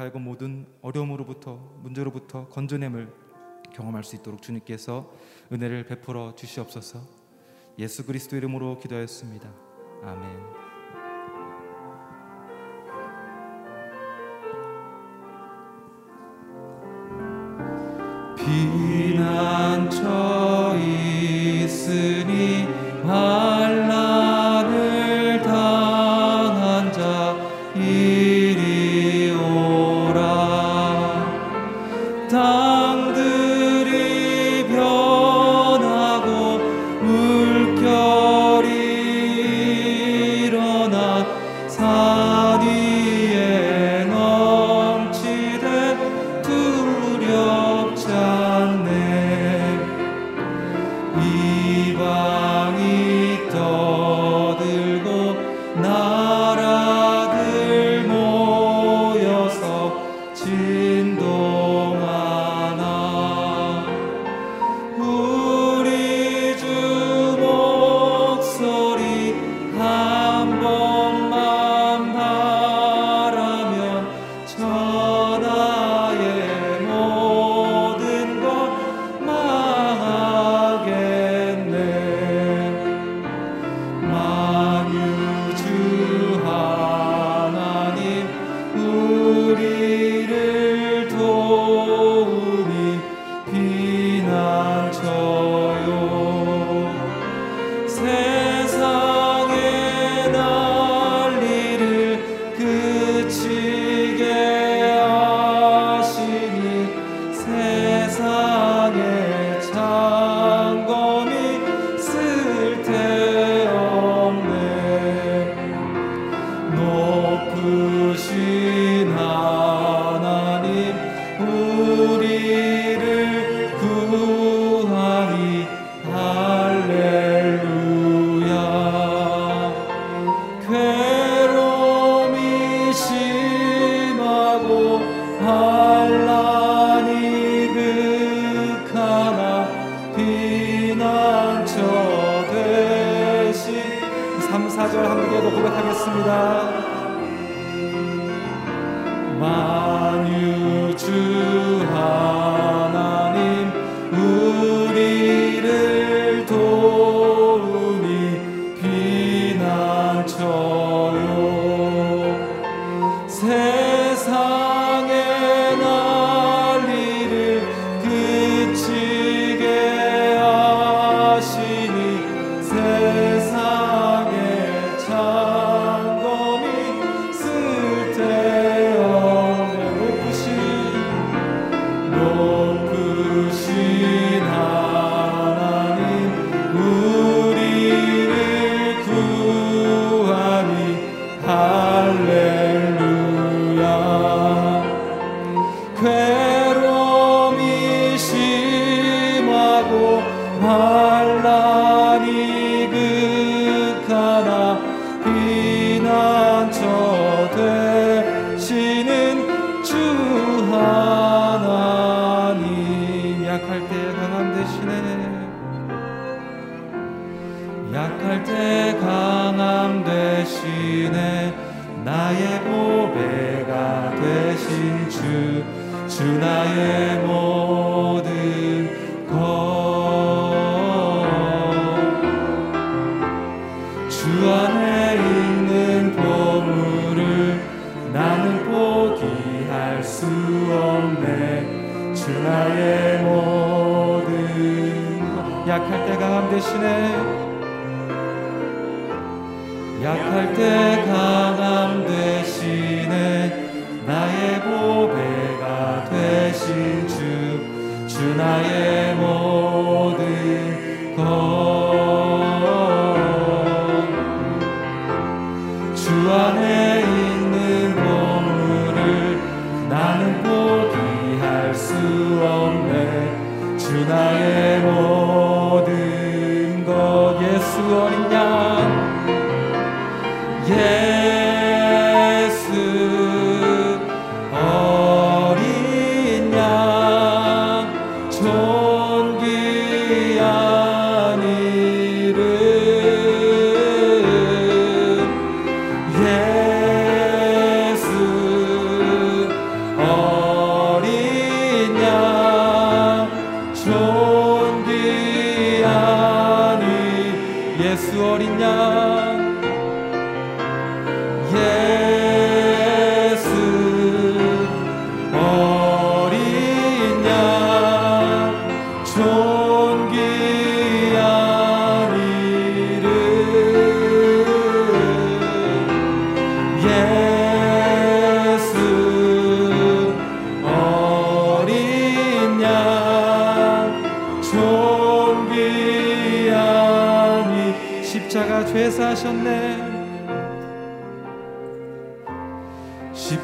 하여금 모든 어려움으로부터 문제로부터 건져냄을 경험할 수 있도록 주님께서 은혜를 베풀어 주시옵소서. 예수 그리스도 이름으로 기도하였습니다. 아멘. 비난처 있으니 아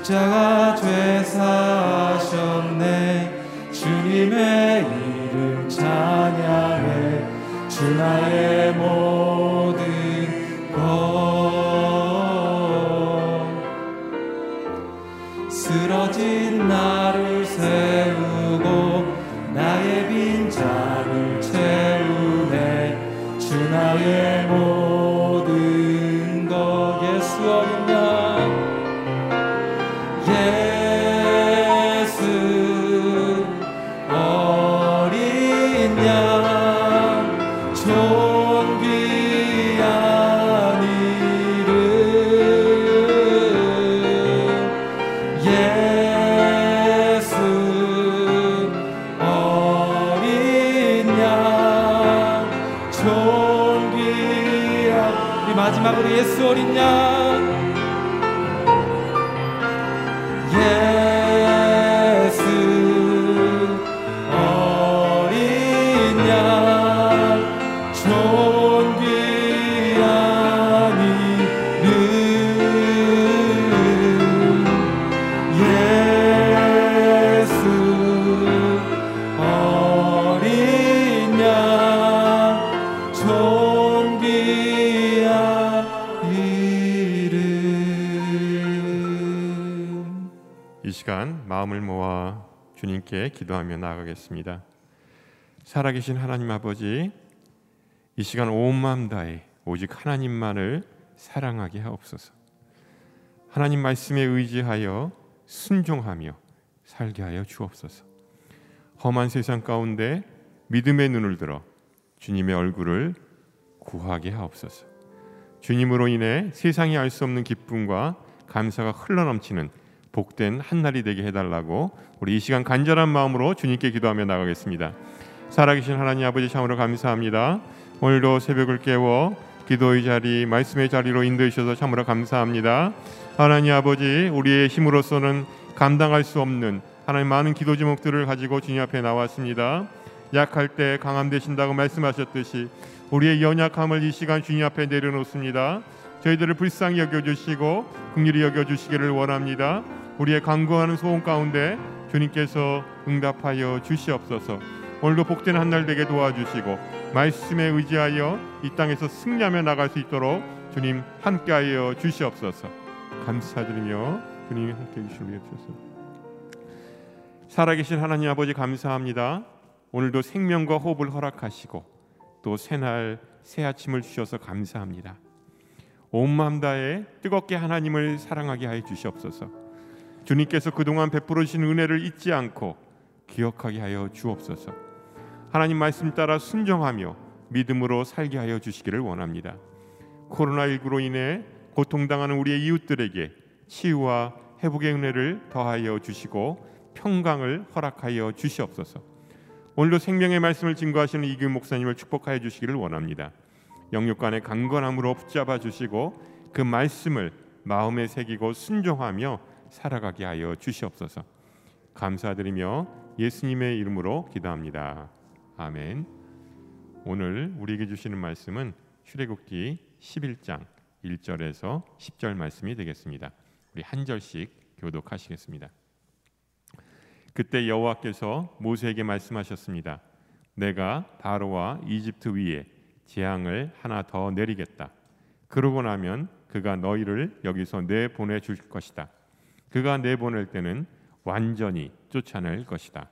십자가 죄사하셨네. 주님의 이름 찬양해. 주 나의 모 주님께 기도하며 나아가겠습니다. 살아계신 하나님 아버지, 이 시간 온 마음 다해 오직 하나님만을 사랑하게 하옵소서. 하나님 말씀에 의지하여 순종하며 살게 하여 주옵소서. 험한 세상 가운데 믿음의 눈을 들어 주님의 얼굴을 구하게 하옵소서. 주님으로 인해 세상이 알 수 없는 기쁨과 감사가 흘러넘치는 복된 한 날이 되게 해달라고 우리 이 시간 간절한 마음으로 주님께 기도하며 나가겠습니다. 살아계신 하나님 아버지 참으로 감사합니다. 오늘도 새벽을 깨워 기도의 자리, 말씀의 자리로 인도해 주셔서 참으로 감사합니다. 하나님 아버지, 우리의 힘으로서는 감당할 수 없는 하나님 많은 기도 제목들을 가지고 주님 앞에 나왔습니다. 약할 때 강함 되신다고 말씀하셨듯이 우리의 연약함을 이 시간 주님 앞에 내려놓습니다. 저희들을 불쌍히 여겨 주시고 긍휼히 여겨 주시기를 원합니다. 우리의 간구하는 소원 가운데 주님께서 응답하여 주시옵소서. 오늘도 복된 한 날 되게 도와주시고 말씀에 의지하여 이 땅에서 승리하며 나갈 수 있도록 주님 함께하여 주시옵소서. 감사드리며 주님 함께 주셔서 살아계신 하나님 아버지 감사합니다. 오늘도 생명과 호흡을 허락하시고 또 새날 새 아침을 주셔서 감사합니다. 온 마음 다해 뜨겁게 하나님을 사랑하게 하여 주시옵소서. 주님께서 그동안 베풀어 주신 은혜를 잊지 않고 기억하게 하여 주옵소서. 하나님 말씀 따라 순종하며 믿음으로 살게 하여 주시기를 원합니다. 코로나19로 인해 고통당하는 우리의 이웃들에게 치유와 회복의 은혜를 더하여 주시고 평강을 허락하여 주시옵소서. 오늘도 생명의 말씀을 증거하시는 이규 목사님을 축복하여 주시기를 원합니다. 영육간의 강건함으로 붙잡아 주시고 그 말씀을 마음에 새기고 순종하며 살아가게 하여 주시옵소서. 감사드리며 예수님의 이름으로 기도합니다. 아멘. 오늘 우리에게 주시는 말씀은 출애굽기 11장 1절에서 10절 말씀이 되겠습니다. 우리 한 절씩 교독하시겠습니다. 그때 여호와께서 모세에게 말씀하셨습니다. 내가 바로와 이집트 위에 재앙을 하나 더 내리겠다. 그러고 나면 그가 너희를 여기서 내보내 줄 것이다. 그가 내보낼 때는 완전히 쫓아낼 것이다.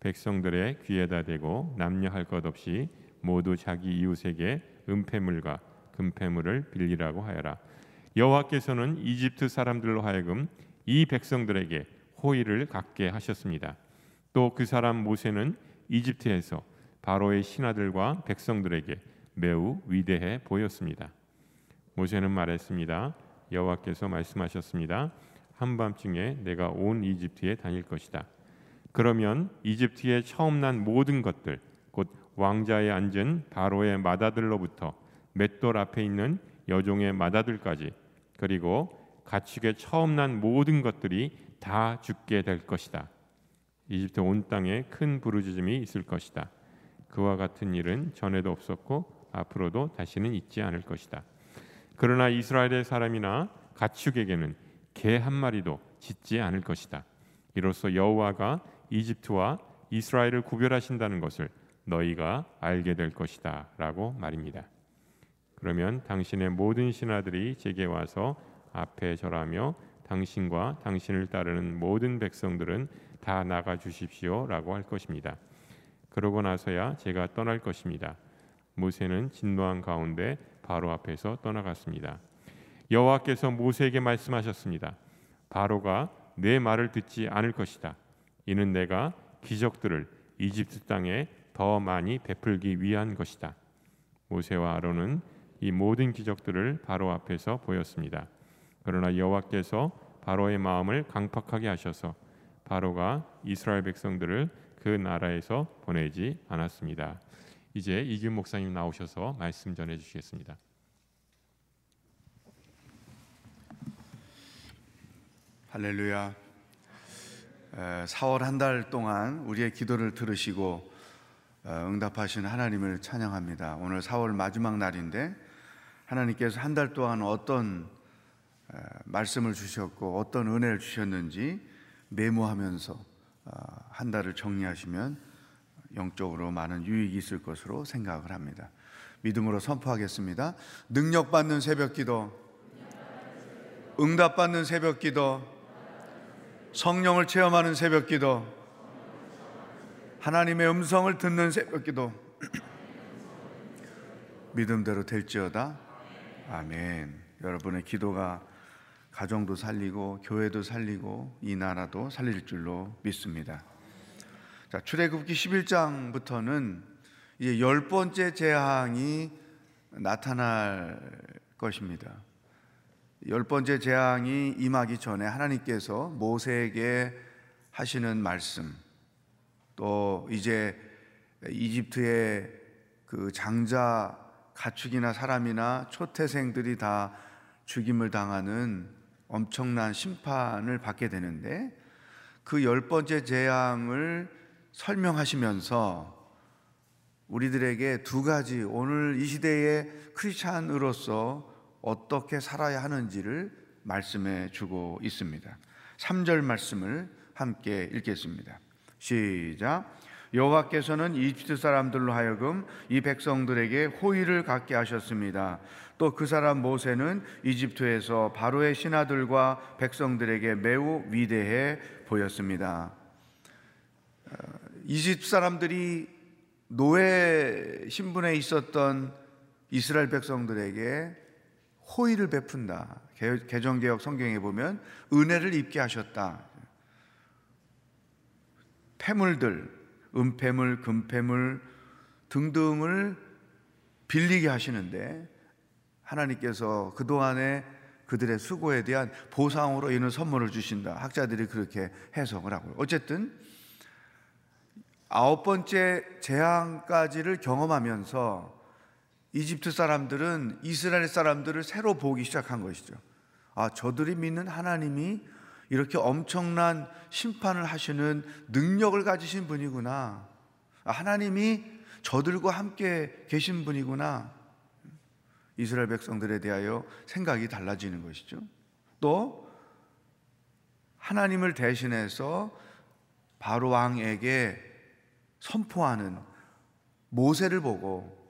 백성들의 귀에다 대고 남녀할 것 없이 모두 자기 이웃에게 은폐물과 금폐물을 빌리라고 하여라. 여호와께서는 이집트 사람들로 하여금 이 백성들에게 호의를 갖게 하셨습니다. 또 그 사람 모세는 이집트에서 바로의 신하들과 백성들에게 매우 위대해 보였습니다. 모세는 말했습니다. 여호와께서 말씀하셨습니다. 한밤중에 내가 온 이집트에 다닐 것이다. 그러면 이집트에 처음 난 모든 것들, 곧 왕자에 앉은 바로의 마다들로부터 맷돌 앞에 있는 여종의 마다들까지, 그리고 가축에 처음 난 모든 것들이 다 죽게 될 것이다. 이집트 온 땅에 큰 부르짖음이 있을 것이다. 그와 같은 일은 전에도 없었고 앞으로도 다시는 있지 않을 것이다. 그러나 이스라엘의 사람이나 가축에게는 개 한 마리도 짓지 않을 것이다. 이로써 여호와가 이집트와 이스라엘을 구별하신다는 것을 너희가 알게 될 것이다라고 말입니다. 그러면 당신의 모든 신하들이 제게 와서 앞에 절하며 당신과 당신을 따르는 모든 백성들은 다 나가 주십시오라고 할 것입니다. 그러고 나서야 제가 떠날 것입니다. 모세는 진노한 가운데 바로 앞에서 떠나갔습니다. 여호와께서 모세에게 말씀하셨습니다. 바로가 내 말을 듣지 않을 것이다. 이는 내가 기적들을 이집트 땅에 더 많이 베풀기 위한 것이다. 모세와 아론은 이 모든 기적들을 바로 앞에서 보였습니다. 그러나 여호와께서 바로의 마음을 강팍하게 하셔서 바로가 이스라엘 백성들을 그 나라에서 보내지 않았습니다. 이제 이균 목사님 나오셔서 말씀 전해 주시겠습니다. 할렐루야. 4월 한 달 동안 우리의 기도를 들으시고 어, 응답하신 하나님을 찬양합니다. 오늘 4월 마지막 날인데 하나님께서 한 달 동안 어떤 말씀을 주셨고 어떤 은혜를 주셨는지 메모하면서 어, 한 달을 정리하시면 영적으로 많은 유익이 있을 것으로 생각을 합니다. 믿음으로 선포하겠습니다. 능력받는 새벽 기도, 응답받는 새벽 기도, 성령을 체험하는 새벽 기도, 하나님의 음성을 듣는 새벽 기도, 믿음대로 될지어다. 아멘. 여러분의 기도가 가정도 살리고 교회도 살리고 이 나라도 살릴 줄로 믿습니다. 자, 출애굽기 11장부터는 이제 열 번째 재앙이 나타날 것입니다. 열 번째 재앙이 임하기 전에 하나님께서 모세에게 하시는 말씀, 또 이제 이집트의 그 장자 가축이나 사람이나 초태생들이 다 죽임을 당하는 엄청난 심판을 받게 되는데 그 열 번째 재앙을 설명하시면서 우리들에게 두 가지 오늘 이 시대의 크리스찬으로서 어떻게 살아야 하는지를 말씀해 주고 있습니다. 3절 말씀을 함께 읽겠습니다. 시작. 여호와께서는 이집트 사람들로 하여금 이 백성들에게 호의를 갖게 하셨습니다. 또 그 사람 모세는 이집트에서 바로의 신하들과 백성들에게 매우 위대해 보였습니다. 어, 이집트 사람들이 노예 신분에 있었던 이스라엘 백성들에게 호의를 베푼다. 개정개혁 성경에 보면 은혜를 입게 하셨다. 폐물들, 은폐물, 금폐물 등등을 빌리게 하시는데 하나님께서 그동안에 그들의 수고에 대한 보상으로 이는 선물을 주신다. 학자들이 그렇게 해석을 하고요. 어쨌든 아홉 번째 재앙까지를 경험하면서 이집트 사람들은 이스라엘 사람들을 새로 보기 시작한 것이죠. 아, 저들이 믿는 하나님이 이렇게 엄청난 심판을 하시는 능력을 가지신 분이구나. 아, 하나님이 저들과 함께 계신 분이구나. 이스라엘 백성들에 대하여 생각이 달라지는 것이죠. 또 하나님을 대신해서 바로 왕에게 선포하는 모세를 보고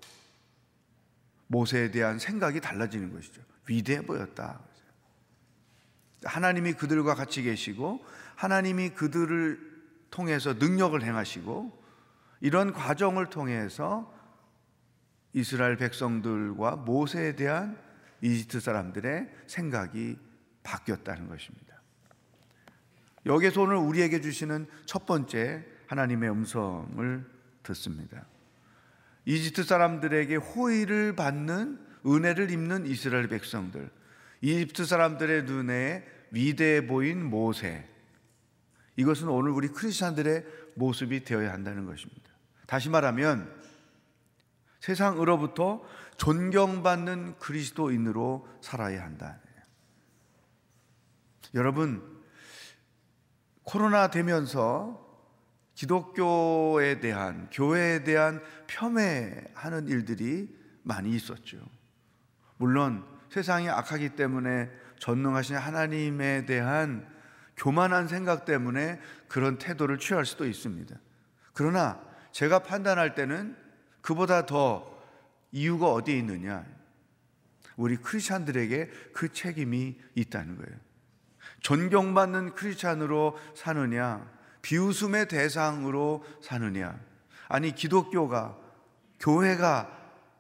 모세에 대한 생각이 달라지는 것이죠. 위대해 보였다. 하나님이 그들과 같이 계시고 하나님이 그들을 통해서 능력을 행하시고 이런 과정을 통해서 이스라엘 백성들과 모세에 대한 이집트 사람들의 생각이 바뀌었다는 것입니다. 여기서 오늘 우리에게 주시는 첫 번째 하나님의 음성을 듣습니다. 이집트 사람들에게 호의를 받는 은혜를 입는 이스라엘 백성들, 이집트 사람들의 눈에 위대해 보인 모세. 이것은 오늘 우리 크리스천들의 모습이 되어야 한다는 것입니다. 다시 말하면 세상으로부터 존경받는 그리스도인으로 살아야 한다. 여러분, 코로나 되면서 기독교에 대한, 교회에 대한 폄훼하는 일들이 많이 있었죠. 물론 세상이 악하기 때문에 전능하신 하나님에 대한 교만한 생각 때문에 그런 태도를 취할 수도 있습니다. 그러나 제가 판단할 때는 그보다 더 이유가 어디에 있느냐? 우리 크리스찬들에게 그 책임이 있다는 거예요. 존경받는 크리스찬으로 사느냐, 비웃음의 대상으로 사느냐, 아니 기독교가 교회가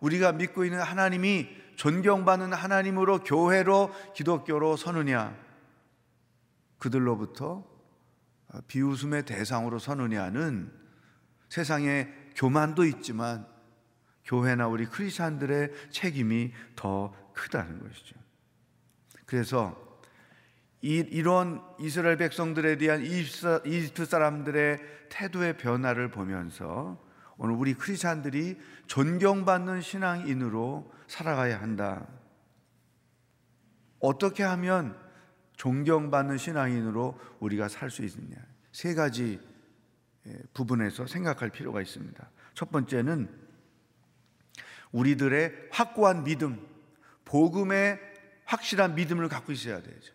우리가 믿고 있는 하나님이 존경받는 하나님으로 교회로 기독교로 서느냐, 그들로부터 비웃음의 대상으로 서느냐는 세상에 교만도 있지만 교회나 우리 크리스천들의 책임이 더 크다는 것이죠. 그래서 이, 이런 이스라엘 백성들에 대한 이집트 사람들의 태도의 변화를 보면서 오늘 우리 크리스천들이 존경받는 신앙인으로 살아가야 한다. 어떻게 하면 존경받는 신앙인으로 우리가 살 수 있느냐? 세 가지 예, 부분에서 생각할 필요가 있습니다. 첫 번째는 우리들의 확고한 믿음, 복음의 확실한 믿음을 갖고 있어야 되죠.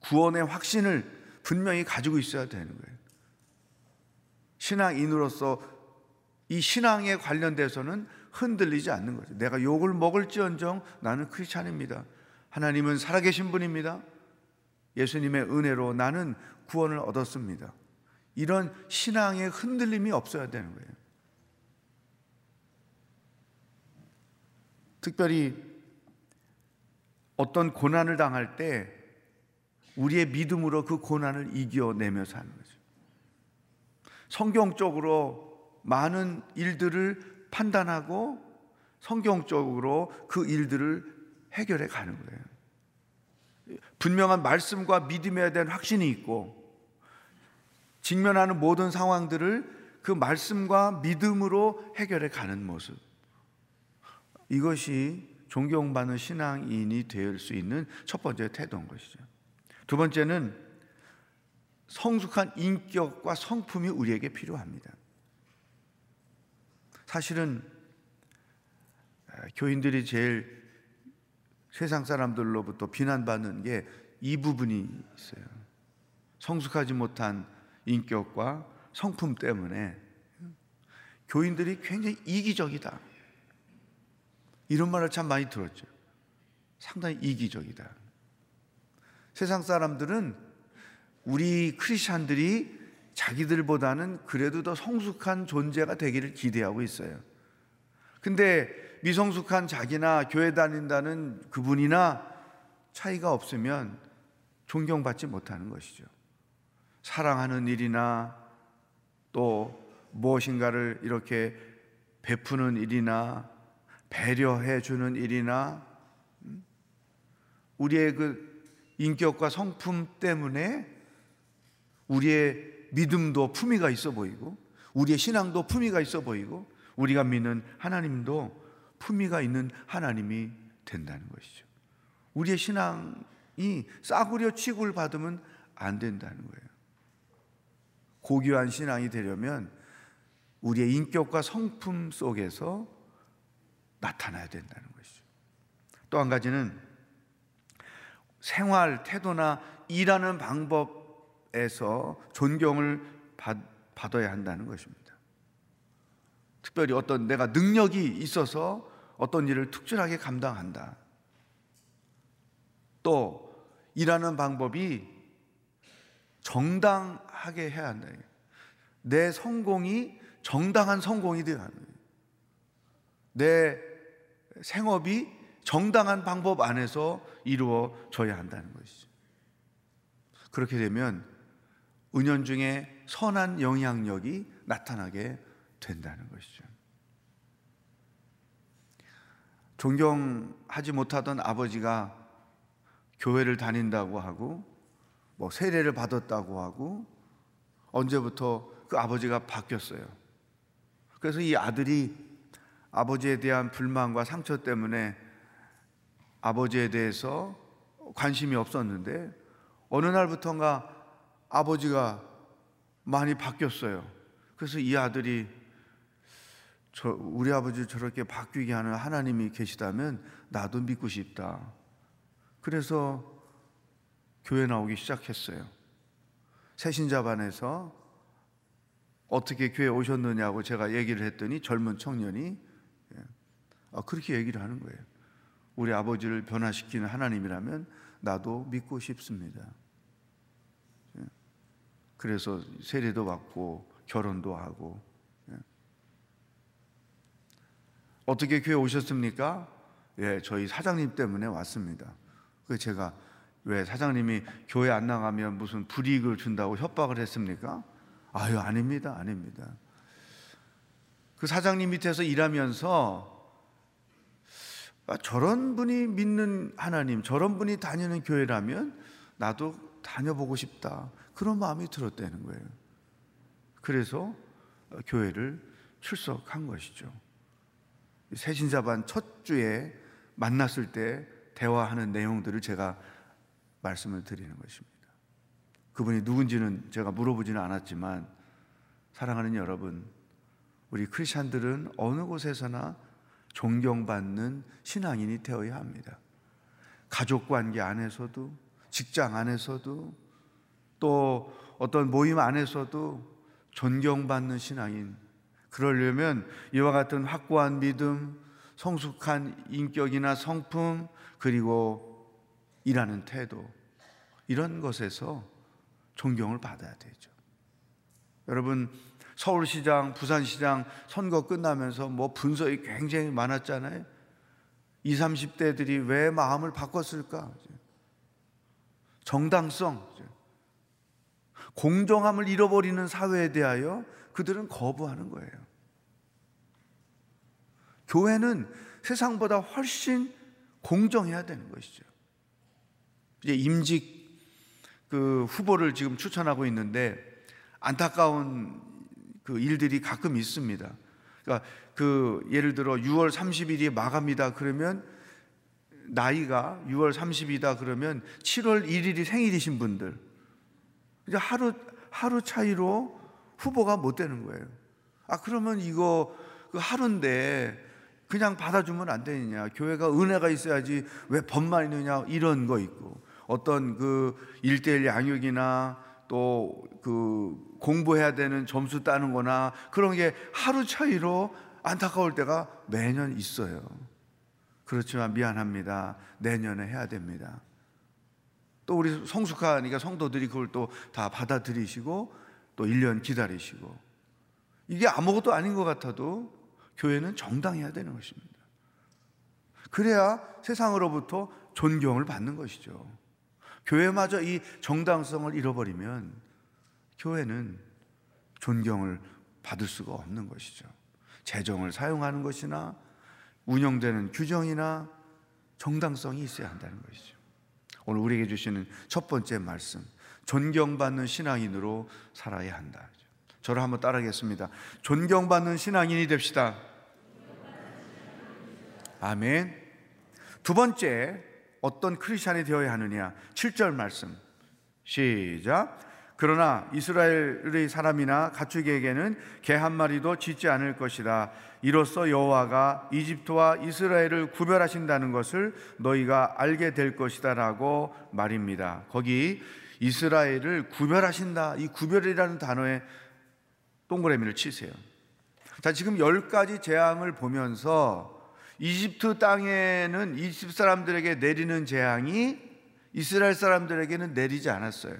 구원의 확신을 분명히 가지고 있어야 되는 거예요. 신앙인으로서 이 신앙에 관련돼서는 흔들리지 않는 거죠. 내가 욕을 먹을지언정 나는 크리스찬입니다. 하나님은 살아계신 분입니다. 예수님의 은혜로 나는 구원을 얻었습니다. 이런 신앙의 흔들림이 없어야 되는 거예요. 특별히 어떤 고난을 당할 때 우리의 믿음으로 그 고난을 이겨내며 사는 거죠. 성경적으로 많은 일들을 판단하고 성경적으로 그 일들을 해결해 가는 거예요. 분명한 말씀과 믿음에 대한 확신이 있고 직면하는 모든 상황들을 그 말씀과 믿음으로 해결해 가는 모습. 이것이 존경받는 신앙인이 될 수 있는 첫 번째 태도인 것이죠. 두 번째는 성숙한 인격과 성품이 우리에게 필요합니다. 사실은 교인들이 제일 세상 사람들로부터 비난받는 게 이 부분이 있어요. 성숙하지 못한 인격과 성품 때문에 교인들이 굉장히 이기적이다. 이런 말을 참 많이 들었죠. 상당히 이기적이다. 세상 사람들은 우리 크리스찬들이 자기들보다는 그래도 더 성숙한 존재가 되기를 기대하고 있어요. 근데 미성숙한 자기나 교회 다닌다는 그분이나 차이가 없으면 존경받지 못하는 것이죠. 사랑하는 일이나 또 무엇인가를 이렇게 베푸는 일이나 배려해 주는 일이나 음? 우리의 그 인격과 성품 때문에 우리의 믿음도 품위가 있어 보이고 우리의 신앙도 품위가 있어 보이고 우리가 믿는 하나님도 품위가 있는 하나님이 된다는 것이죠. 우리의 신앙이 싸구려 취급을 받으면 안 된다는 거예요. 고귀한 신앙이 되려면 우리의 인격과 성품 속에서 나타나야 된다는 것이죠. 또 한 가지는 생활 태도나 일하는 방법에서 존경을 받, 받아야 한다는 것입니다. 특별히 어떤 내가 능력이 있어서 어떤 일을 특출하게 감당한다. 또 일하는 방법이 정당하게 해야 한다. 내 성공이 정당한 성공이 되어야 한다. 내 생업이 정당한 방법 안에서 이루어져야 한다는 것이죠. 그렇게 되면 은연 중에 선한 영향력이 나타나게 된다는 것이죠. 존경하지 못하던 아버지가 교회를 다닌다고 하고 뭐 세례를 받았다고 하고 언제부터 그 아버지가 바뀌었어요. 그래서 이 아들이 아버지에 대한 불만과 상처 때문에 아버지에 대해서 관심이 없었는데 어느 날부터인가 아버지가 많이 바뀌었어요. 그래서 이 아들이 저 우리 아버지 저렇게 바뀌게 하는 하나님이 계시다면 나도 믿고 싶다. 그래서 교회 나오기 시작했어요. 새신자반에서 어떻게 교회 오셨느냐고 제가 얘기를 했더니 젊은 청년이 예, 아, 그렇게 얘기를 하는 거예요. 우리 아버지를 변화시키는 하나님이라면 나도 믿고 싶습니다. 예. 그래서 세례도 받고 결혼도 하고 예. 어떻게 교회 오셨습니까? 예, 저희 사장님 때문에 왔습니다. 그 제가 왜 사장님이 교회 안 나가면 무슨 불이익을 준다고 협박을 했습니까? 아유, 아닙니다. 아닙니다. 그 사장님 밑에서 일하면서 아, 저런 분이 믿는 하나님, 저런 분이 다니는 교회라면 나도 다녀보고 싶다. 그런 마음이 들었다는 거예요. 그래서 교회를 출석한 것이죠. 새신자반 첫 주에 만났을 때 대화하는 내용들을 제가 말씀을 드리는 것입니다. 그분이 누군지는 제가 물어보지는 않았지만 사랑하는 여러분, 우리 크리스천들은 어느 곳에서나 존경받는 신앙인이 되어야 합니다. 가족 관계 안에서도 직장 안에서도 또 어떤 모임 안에서도 존경받는 신앙인 그러려면 이와 같은 확고한 믿음, 성숙한 인격이나 성품 그리고 일하는 태도 이런 것에서 존경을 받아야 되죠. 여러분 서울시장, 부산시장 선거 끝나면서 뭐 분석이 굉장히 많았잖아요. 20, 30대들이 왜 마음을 바꿨을까? 정당성, 공정함을 잃어버리는 사회에 대하여 그들은 거부하는 거예요. 교회는 세상보다 훨씬 공정해야 되는 것이죠. 이제 임직 그 후보를 지금 추천하고 있는데 안타까운 그 일들이 가끔 있습니다. 그러니까 그 예를 들어 6월 30일이 마감이다 그러면 나이가 6월 30이다 그러면 7월 1일이 생일이신 분들 이제 하루 하루 차이로 후보가 못 되는 거예요. 아 그러면 이거 그 하루인데 그냥 받아주면 안 되느냐? 교회가 은혜가 있어야지 왜 법만 있느냐? 이런 거 있고 어떤 그 일대일 양육이나 또 그 공부해야 되는 점수 따는 거나 그런 게 하루 차이로 안타까울 때가 매년 있어요. 그렇지만 미안합니다. 내년에 해야 됩니다. 또 우리 성숙하니까 성도들이 그걸 또 다 받아들이시고 또 1년 기다리시고 이게 아무것도 아닌 것 같아도 교회는 정당해야 되는 것입니다. 그래야 세상으로부터 존경을 받는 것이죠. 교회마저 이 정당성을 잃어버리면 교회는 존경을 받을 수가 없는 것이죠. 재정을 사용하는 것이나 운영되는 규정이나 정당성이 있어야 한다는 것이죠. 오늘 우리에게 주시는 첫 번째 말씀, 존경받는 신앙인으로 살아야 한다. 저를 한번 따라하겠습니다. 존경받는 신앙인이 됩시다. 아멘. 두 번째, 어떤 크리스찬이 되어야 하느냐? 7절 말씀. 시작. 그러나 이스라엘의 사람이나 가축에게는 개 한 마리도 짓지 않을 것이다. 이로써 여호와가 이집트와 이스라엘을 구별하신다는 것을 너희가 알게 될 것이다라고 말입니다. 거기 이스라엘을 구별하신다. 이 구별이라는 단어에 동그라미를 치세요. 자, 지금 열 가지 재앙을 보면서 이집트 땅에는 이집트 사람들에게 내리는 재앙이 이스라엘 사람들에게는 내리지 않았어요.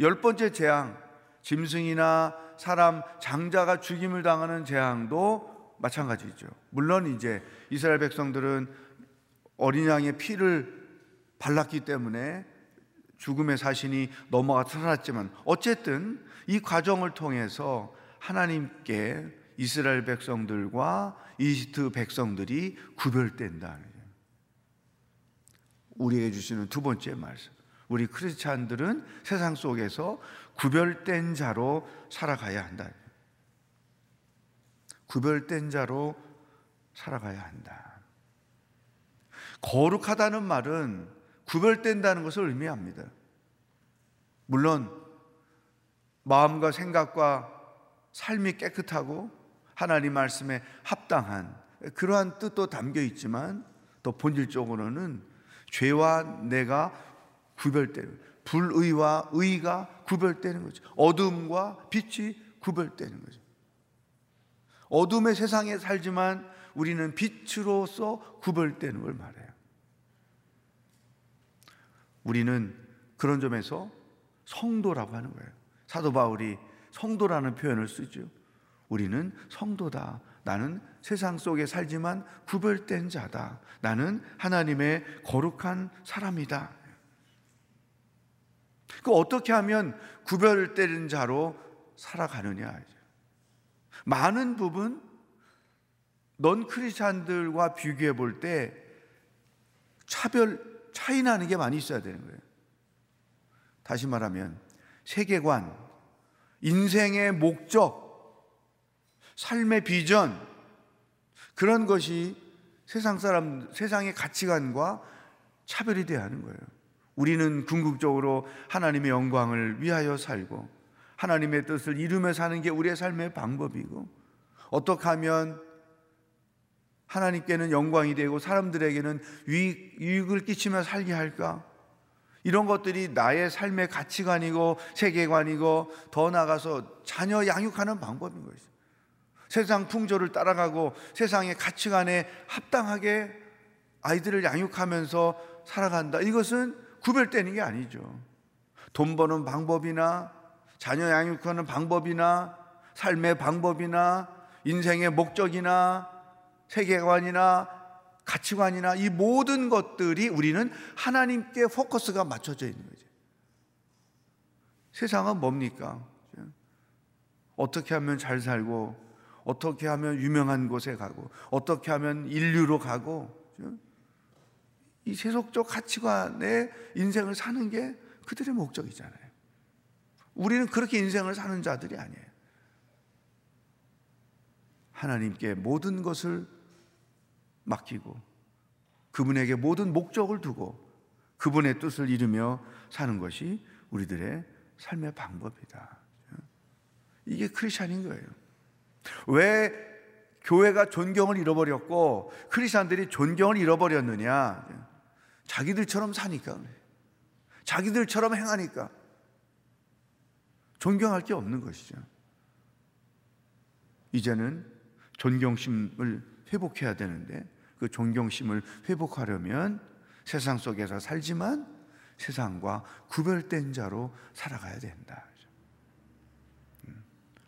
열 번째 재앙, 짐승이나 사람, 장자가 죽임을 당하는 재앙도 마찬가지죠. 물론 이제 이스라엘 백성들은 어린 양의 피를 발랐기 때문에 죽음의 사신이 넘어가 살았지만 어쨌든 이 과정을 통해서 하나님께 이스라엘 백성들과 이집트 백성들이 구별된다는. 우리에게 주시는 두 번째 말씀. 우리 크리스찬들은 세상 속에서 구별된 자로 살아가야 한다. 구별된 자로 살아가야 한다. 거룩하다는 말은 구별된다는 것을 의미합니다. 물론 마음과 생각과 삶이 깨끗하고 하나님 말씀에 합당한 그러한 뜻도 담겨 있지만 또 본질적으로는 죄와 내가 구별되는 불의와 의가 구별되는 거죠. 어둠과 빛이 구별되는 거죠. 어둠의 세상에 살지만 우리는 빛으로서 구별되는 걸 말해요. 우리는 그런 점에서 성도라고 하는 거예요. 사도 바울이 성도라는 표현을 쓰죠. 우리는 성도다. 나는 세상 속에 살지만 구별된 자다. 나는 하나님의 거룩한 사람이다. 그 어떻게 하면 구별된 자로 살아가느냐. 많은 부분 넌 크리스찬들과 비교해 볼 때 차별 차이 나는 게 많이 있어야 되는 거예요. 다시 말하면 세계관, 인생의 목적, 삶의 비전 그런 것이 세상 사람 세상의 가치관과 차별이 돼야 하는 거예요. 우리는 궁극적으로 하나님의 영광을 위하여 살고 하나님의 뜻을 이루며 사는 게 우리의 삶의 방법이고 어떻게 하면 하나님께는 영광이 되고 사람들에게는 유익, 유익을 끼치며 살게 할까? 이런 것들이 나의 삶의 가치관이고 세계관이고 더 나아가서 자녀 양육하는 방법인 것이죠. 세상 풍조를 따라가고 세상의 가치관에 합당하게 아이들을 양육하면서 살아간다. 이것은 구별되는 게 아니죠. 돈 버는 방법이나 자녀 양육하는 방법이나 삶의 방법이나 인생의 목적이나 세계관이나 가치관이나 이 모든 것들이 우리는 하나님께 포커스가 맞춰져 있는 거죠. 세상은 뭡니까? 어떻게 하면 잘 살고, 어떻게 하면 유명한 곳에 가고, 어떻게 하면 인류로 가고, 이 세속적 가치관의 인생을 사는 게 그들의 목적이잖아요. 우리는 그렇게 인생을 사는 자들이 아니에요. 하나님께 모든 것을 맡기고 그분에게 모든 목적을 두고 그분의 뜻을 이루며 사는 것이 우리들의 삶의 방법이다. 이게 크리스천인 거예요. 왜 교회가 존경을 잃어버렸고 크리스천들이 존경을 잃어버렸느냐? 자기들처럼 사니까 자기들처럼 행하니까 존경할 게 없는 것이죠. 이제는 존경심을 회복해야 되는데 그 존경심을 회복하려면 세상 속에서 살지만 세상과 구별된 자로 살아가야 된다.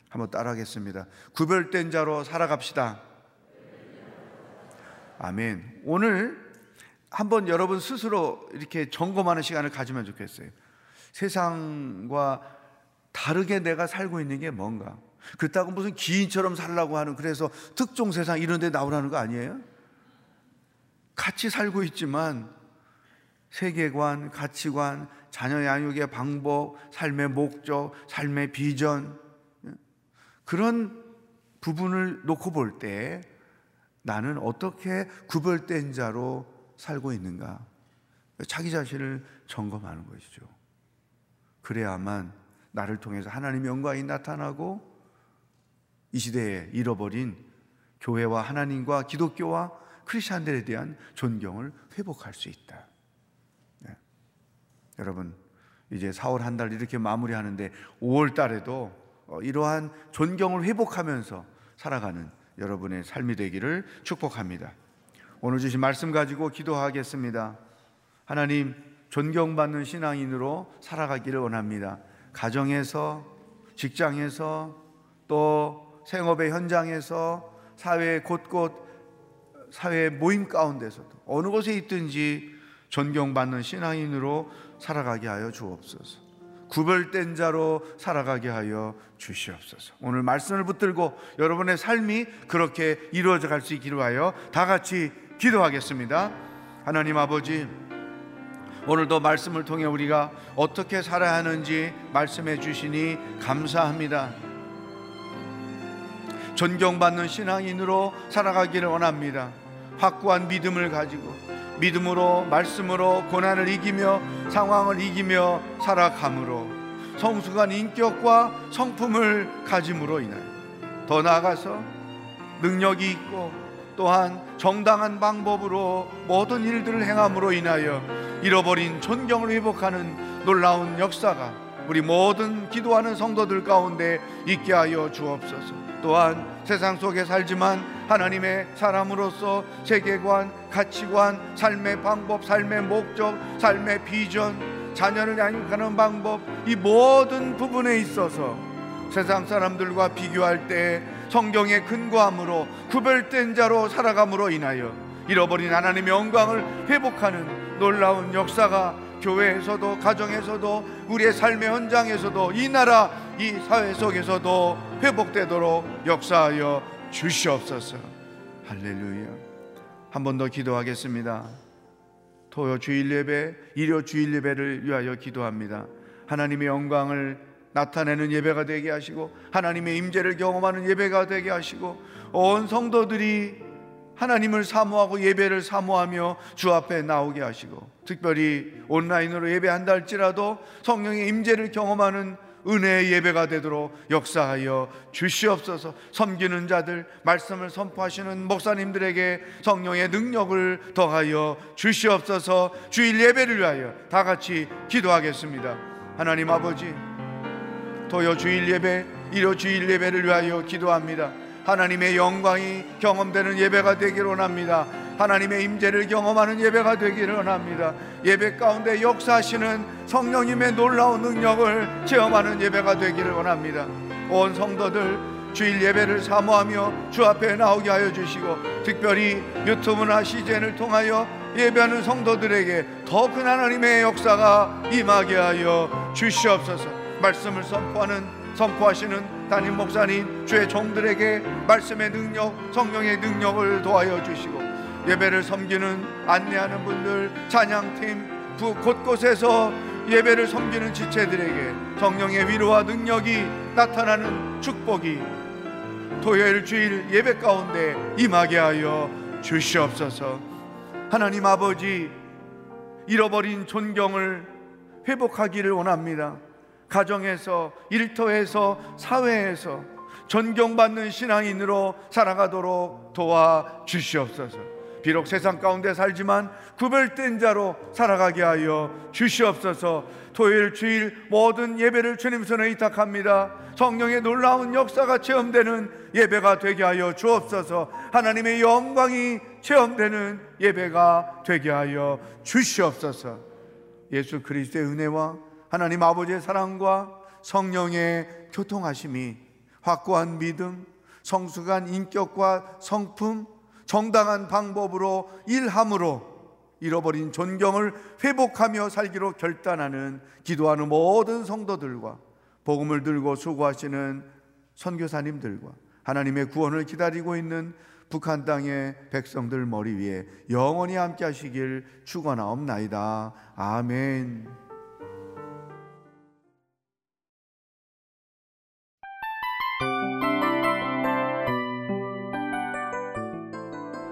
음, 한번 따라하겠습니다. 구별된 자로 살아갑시다. 아멘. 오늘 한번 여러분 스스로 이렇게 점검하는 시간을 가지면 좋겠어요. 세상과 다르게 내가 살고 있는 게 뭔가? 그렇다고 무슨 기인처럼 살라고 하는 그래서 특종 세상 이런 데 나오라는 거 아니에요? 같이 살고 있지만 세계관, 가치관, 자녀 양육의 방법, 삶의 목적, 삶의 비전 그런 부분을 놓고 볼 때 나는 어떻게 구별된 자로 살고 있는가? 자기 자신을 점검하는 것이죠. 그래야만 나를 통해서 하나님의 영광이 나타나고 이 시대에 잃어버린 교회와 하나님과 기독교와 크리스천들에 대한 존경을 회복할 수 있다. 네. 여러분 이제 4월 한 달 이렇게 마무리하는데 5월 달에도 어, 이러한 존경을 회복하면서 살아가는 여러분의 삶이 되기를 축복합니다. 오늘 주신 말씀 가지고 기도하겠습니다. 하나님 존경받는 신앙인으로 살아가기를 원합니다. 가정에서 직장에서 또 생업의 현장에서 사회 곳곳 사회 모임 가운데서도 어느 곳에 있든지 존경받는 신앙인으로 살아가게 하여 주옵소서. 구별된 자로 살아가게 하여 주시옵소서. 오늘 말씀을 붙들고 여러분의 삶이 그렇게 이루어져 갈 수 있기를 하여 다 같이 기도하겠습니다. 하나님 아버지, 오늘도 말씀을 통해 우리가 어떻게 살아야 하는지 말씀해 주시니 감사합니다. 존경받는 신앙인으로 살아가기를 원합니다. 확고한 믿음을 가지고 믿음으로 말씀으로 고난을 이기며 상황을 이기며 살아감으로 성숙한 인격과 성품을 가짐으로 인하여 더 나아가서 능력이 있고 또한 정당한 방법으로 모든 일들을 행함으로 인하여 잃어버린 존경을 회복하는 놀라운 역사가 우리 모든 기도하는 성도들 가운데 있게 하여 주옵소서. 또한 세상 속에 살지만 하나님의 사람으로서 세계관, 가치관, 삶의 방법, 삶의 목적, 삶의 비전, 자녀를 양육하는 방법 이 모든 부분에 있어서 세상 사람들과 비교할 때 성경의 근거함으로 구별된 자로 살아감으로 인하여 잃어버린 하나님의 영광을 회복하는 놀라운 역사가 교회에서도 가정에서도 우리의 삶의 현장에서도 이 나라 이 사회 속에서도 회복되도록 역사하여 주시옵소서. 할렐루야. 한 번 더 기도하겠습니다. 토요 주일 예배, 일요 주일 예배를 위하여 기도합니다. 하나님의 영광을 나타내는 예배가 되게 하시고 하나님의 임재를 경험하는 예배가 되게 하시고 온 성도들이 하나님을 사모하고 예배를 사모하며 주 앞에 나오게 하시고 특별히 온라인으로 예배한다 할지라도 성령의 임재를 경험하는 은혜의 예배가 되도록 역사하여 주시옵소서. 섬기는 자들 말씀을 선포하시는 목사님들에게 성령의 능력을 더하여 주시옵소서. 주일 예배를 위하여 다 같이 기도하겠습니다. 하나님 아버지 토요 주일 예배 일요 주일 예배를 위하여 기도합니다 하나님의 영광이 경험되는 예배가 되기를 원합니다. 하나님의 임재를 경험하는 예배가 되기를 원합니다. 예배 가운데 역사하시는 성령님의 놀라운 능력을 체험하는 예배가 되기를 원합니다. 온 성도들 주일 예배를 사모하며 주 앞에 나오게 하여 주시고 특별히 유튜브나 CGN을 통하여 예배하는 성도들에게 더 큰 하나님의 역사가 임하게 하여 주시옵소서. 말씀을 선포하는 선포하시는 담임 목사님 주의 종들에게 말씀의 능력 성령의 능력을 도하여 주시고 예배를 섬기는 안내하는 분들 찬양팀 곳곳에서 예배를 섬기는 지체들에게 성령의 위로와 능력이 나타나는 축복이 토요일 주일 예배 가운데 임하게 하여 주시옵소서. 하나님 아버지 잃어버린 존경을 회복하기를 원합니다 가정에서 일터에서 사회에서 존경받는 신앙인으로 살아가도록 도와 주시옵소서. 비록 세상 가운데 살지만 구별된 자로 살아가게 하여 주시옵소서. 토요일 주일 모든 예배를 주님 손에 의탁합니다. 성령의 놀라운 역사가 체험되는 예배가 되게 하여 주옵소서. 하나님의 영광이 체험되는 예배가 되게 하여 주시옵소서. 예수 그리스도의 은혜와 하나님 아버지의 사랑과 성령의 교통하심이 확고한 믿음, 성숙한 인격과 성품, 정당한 방법으로 일함으로 잃어버린 존경을 회복하며 살기로 결단하는 기도하는 모든 성도들과 복음을 들고 수고하시는 선교사님들과 하나님의 구원을 기다리고 있는 북한 땅의 백성들 머리 위에 영원히 함께 하시길 축원하옵나이다. 아멘.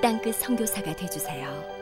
땅끝 성교사가 되주세요